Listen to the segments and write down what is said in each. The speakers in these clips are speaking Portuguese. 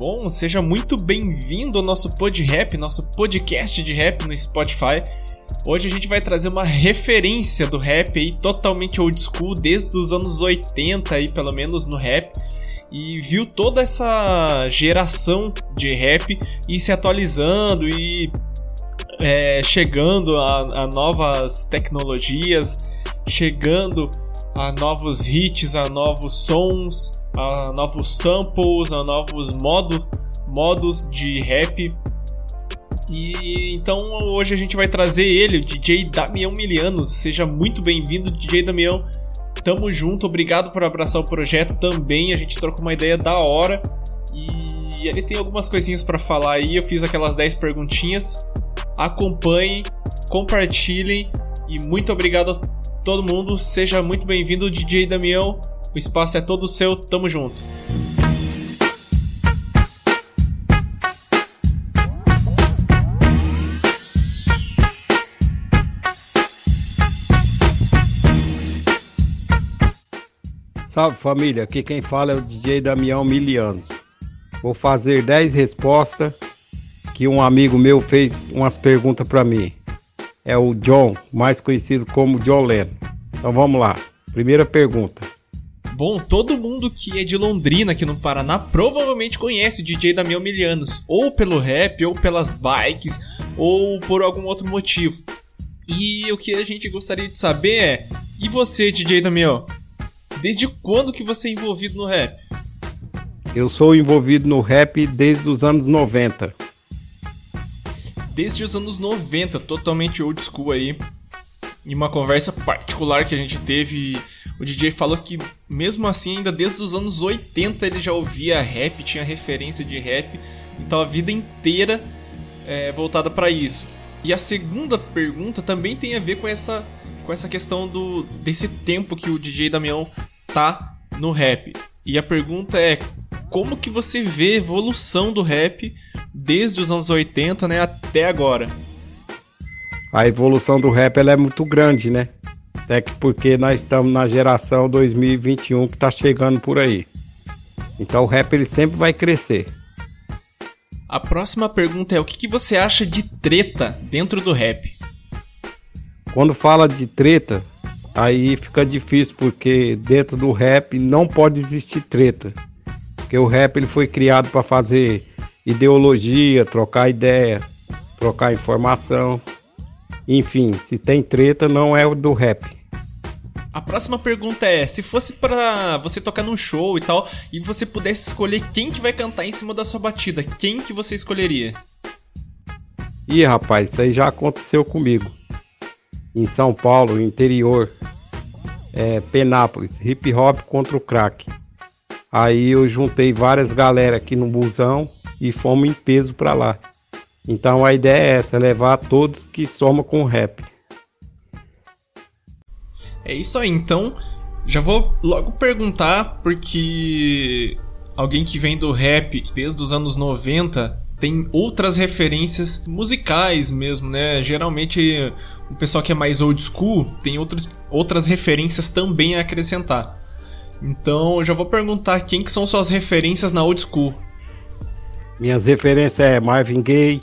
Bom, seja muito bem-vindo ao nosso pod rap, nosso podcast de rap no Spotify. Hoje a gente vai trazer uma referência do rap aí totalmente old school, desde os anos 80 aí, pelo menos no rap. E viu toda essa geração de rap e se atualizando e é, chegando a, a novas tecnologias, chegando a novos hits, a novos sons, a novos samples, a novos modo, modos de rap. E então hoje a gente vai trazer ele, o DJ Damião Milianos. Seja muito bem-vindo, DJ Damião. Tamo junto, obrigado por abraçar o projeto também. A gente trocou uma ideia da hora. E ele tem algumas coisinhas para falar aí. Eu fiz aquelas 10 perguntinhas. Acompanhem, compartilhem e muito obrigado a todo mundo. Seja muito bem-vindo, DJ Damião. O espaço é todo seu, tamo junto. Salve família, aqui quem fala é o DJ Damião Milianos. Vou fazer 10 respostas que um amigo meu fez umas perguntas para mim. É o John, mais conhecido como John Lennon. Então vamos lá. Primeira pergunta. Bom, todo mundo que é de Londrina, aqui no Paraná, provavelmente conhece o DJ Damião Milianos, ou pelo rap, ou pelas bikes, ou por algum outro motivo. E o que a gente gostaria de saber é: e você, DJ Damião? Desde quando que você é envolvido no rap? Eu sou envolvido no rap desde os anos 90. Desde os anos 90, totalmente old school aí. Em uma conversa particular que a gente teve o DJ falou que, mesmo assim, ainda desde os anos 80 ele já ouvia rap, tinha referência de rap, então a vida inteira é voltada para isso. E a segunda pergunta também tem a ver com essa, com essa questão do desse tempo que o DJ Damião tá no rap. E a pergunta é: como que você vê a evolução do rap desde os anos 80 né, até agora? A evolução do rap ela é muito grande, né? Até que porque nós estamos na geração 2021 que está chegando por aí. Então o rap ele sempre vai crescer. A próxima pergunta é o que, que você acha de treta dentro do rap? Quando fala de treta, aí fica difícil porque dentro do rap não pode existir treta. Porque o rap ele foi criado para fazer ideologia, trocar ideia, trocar informação. Enfim, se tem treta, não é o do rap. A próxima pergunta é: se fosse para você tocar num show e tal, e você pudesse escolher quem que vai cantar em cima da sua batida, quem que você escolheria? Ih, rapaz, isso aí já aconteceu comigo. Em São Paulo, interior, é, Penápolis, hip hop contra o crack. Aí eu juntei várias galera aqui no busão e fomos em peso para lá. Então a ideia é essa, levar todos que somam com o rap. É isso aí, então já vou logo perguntar, porque alguém que vem do rap desde os anos 90 tem outras referências musicais mesmo, né? Geralmente o pessoal que é mais old school tem outros, outras referências também a acrescentar. Então já vou perguntar quem que são suas referências na old school. Minhas referências é Marvin Gaye,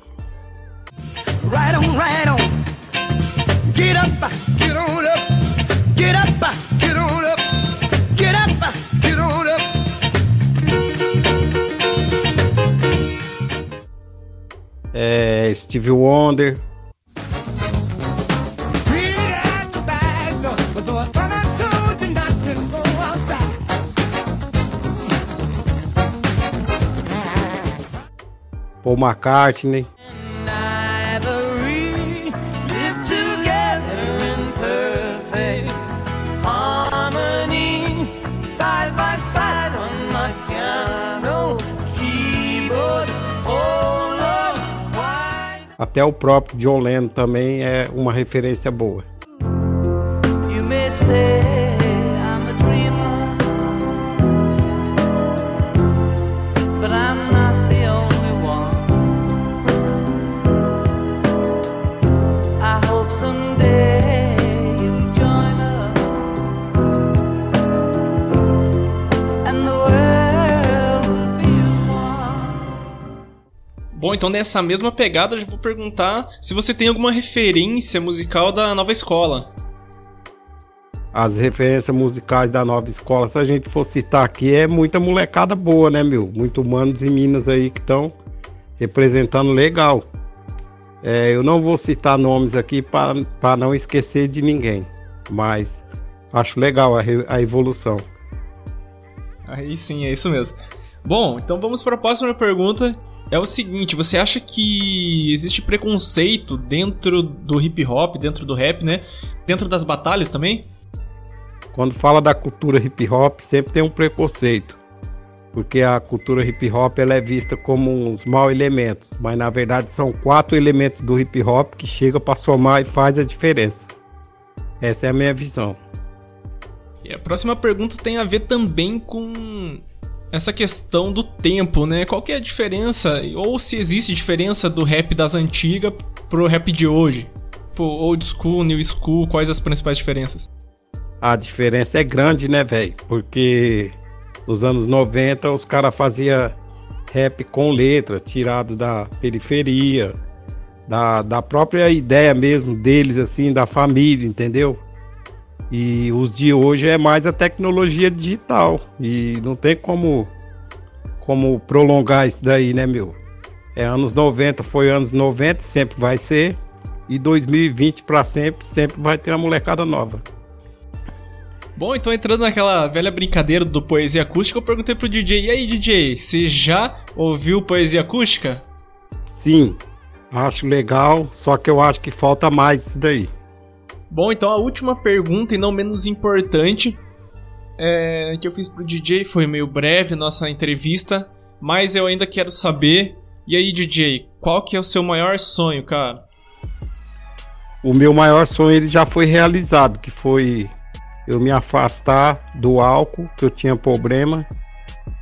É, Steve Wonder. Paul McCartney. Até o próprio John Lennon também é uma referência boa. Bom, então nessa mesma pegada eu já vou perguntar se você tem alguma referência musical da nova escola. As referências musicais da nova escola, se a gente for citar aqui, é muita molecada boa, né, meu? Muito humanos e minas aí que estão representando legal. É, eu não vou citar nomes aqui para não esquecer de ninguém, mas acho legal a, a evolução. Aí sim, é isso mesmo. Bom, então vamos para a próxima pergunta, é o seguinte: você acha que existe preconceito dentro do hip hop, dentro do rap, né? Dentro das batalhas também? Quando fala da cultura hip hop, sempre tem um preconceito. Porque a cultura hip hop ela é vista como uns maus elementos, mas na verdade são quatro elementos do hip hop que chegam para somar e faz a diferença. Essa é a minha visão. E a próxima pergunta tem a ver também com essa questão do tempo, né? Qual que é a diferença, ou se existe diferença do rap das antigas pro rap de hoje? Pô, old school, new school, quais as principais diferenças? A diferença é grande, né, velho? Porque nos anos 90 os caras faziam rap com letra, tirado da periferia, da, da própria ideia mesmo deles, assim, da família, entendeu? E os de hoje é mais a tecnologia digital. E não tem como, como prolongar isso daí, né, meu? É anos 90, foi anos 90, sempre vai ser. E 2020 para sempre, sempre vai ter uma molecada nova. Bom, então entrando naquela velha brincadeira do poesia acústica, eu perguntei pro DJ: e aí, DJ, você já ouviu poesia acústica? Sim, acho legal, só que eu acho que falta mais isso daí. Bom, então a última pergunta, e não menos importante, é, que eu fiz pro DJ foi meio breve nossa entrevista, mas eu ainda quero saber. E aí, DJ, qual que é o seu maior sonho, cara? O meu maior sonho ele já foi realizado, que foi eu me afastar do álcool, que eu tinha problema,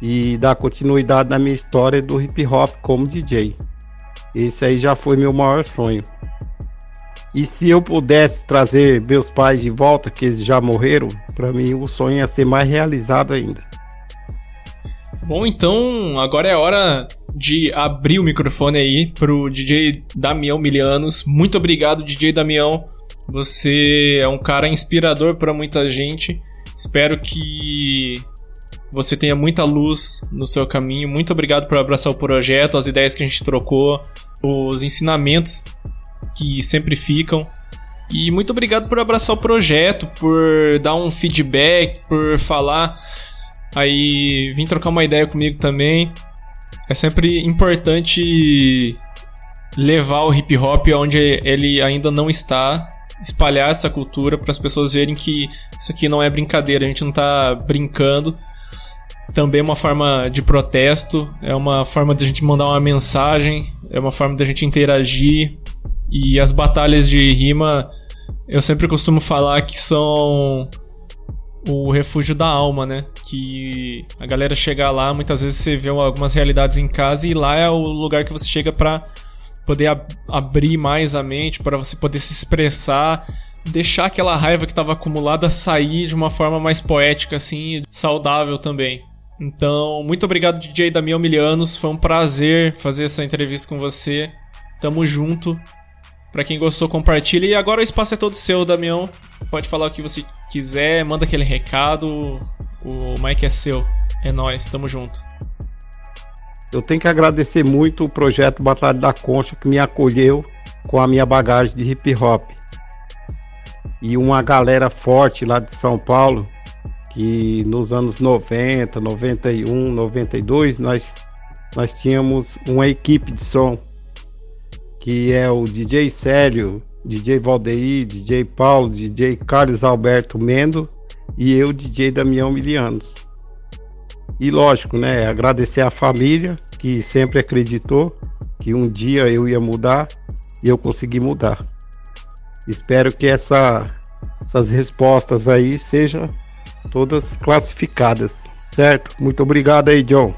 e dar continuidade na minha história do hip hop como DJ. Esse aí já foi meu maior sonho. E se eu pudesse trazer meus pais de volta, que eles já morreram, para mim o sonho ia ser mais realizado ainda. Bom, então agora é hora de abrir o microfone aí pro DJ Damião Milianos. Muito obrigado, DJ Damião. Você é um cara inspirador para muita gente. Espero que você tenha muita luz no seu caminho. Muito obrigado por abraçar o projeto, as ideias que a gente trocou, os ensinamentos que sempre ficam. E muito obrigado por abraçar o projeto, por dar um feedback, por falar aí, vir trocar uma ideia comigo também. É sempre importante levar o hip hop onde ele ainda não está, espalhar essa cultura para as pessoas verem que isso aqui não é brincadeira, a gente não está brincando. Também é uma forma de protesto, é uma forma de a gente mandar uma mensagem, é uma forma de a gente interagir, e as batalhas de rima, eu sempre costumo falar que são o refúgio da alma, né? Que a galera chega lá, muitas vezes você vê algumas realidades em casa e lá é o lugar que você chega para poder ab abrir mais a mente, para você poder se expressar, deixar aquela raiva que estava acumulada sair de uma forma mais poética assim, saudável também. Então, muito obrigado DJ Damião Milianos, foi um prazer fazer essa entrevista com você. Tamo junto. Para quem gostou, compartilha. E agora o espaço é todo seu, Damião. Pode falar o que você quiser, manda aquele recado. O mic é seu. É nós, tamo junto. Eu tenho que agradecer muito o projeto Batalha da Concha que me acolheu com a minha bagagem de hip hop. E uma galera forte lá de São Paulo, que nos anos 90, 91, 92, nós, nós tínhamos uma equipe de som que é o DJ Célio, DJ Valdeir, DJ Paulo, DJ Carlos Alberto Mendo e eu, DJ Damião Milianos. E lógico, né, agradecer a família que sempre acreditou que um dia eu ia mudar e eu consegui mudar. Espero que essa, essas respostas aí sejam todas classificadas, certo? Muito obrigado aí, John.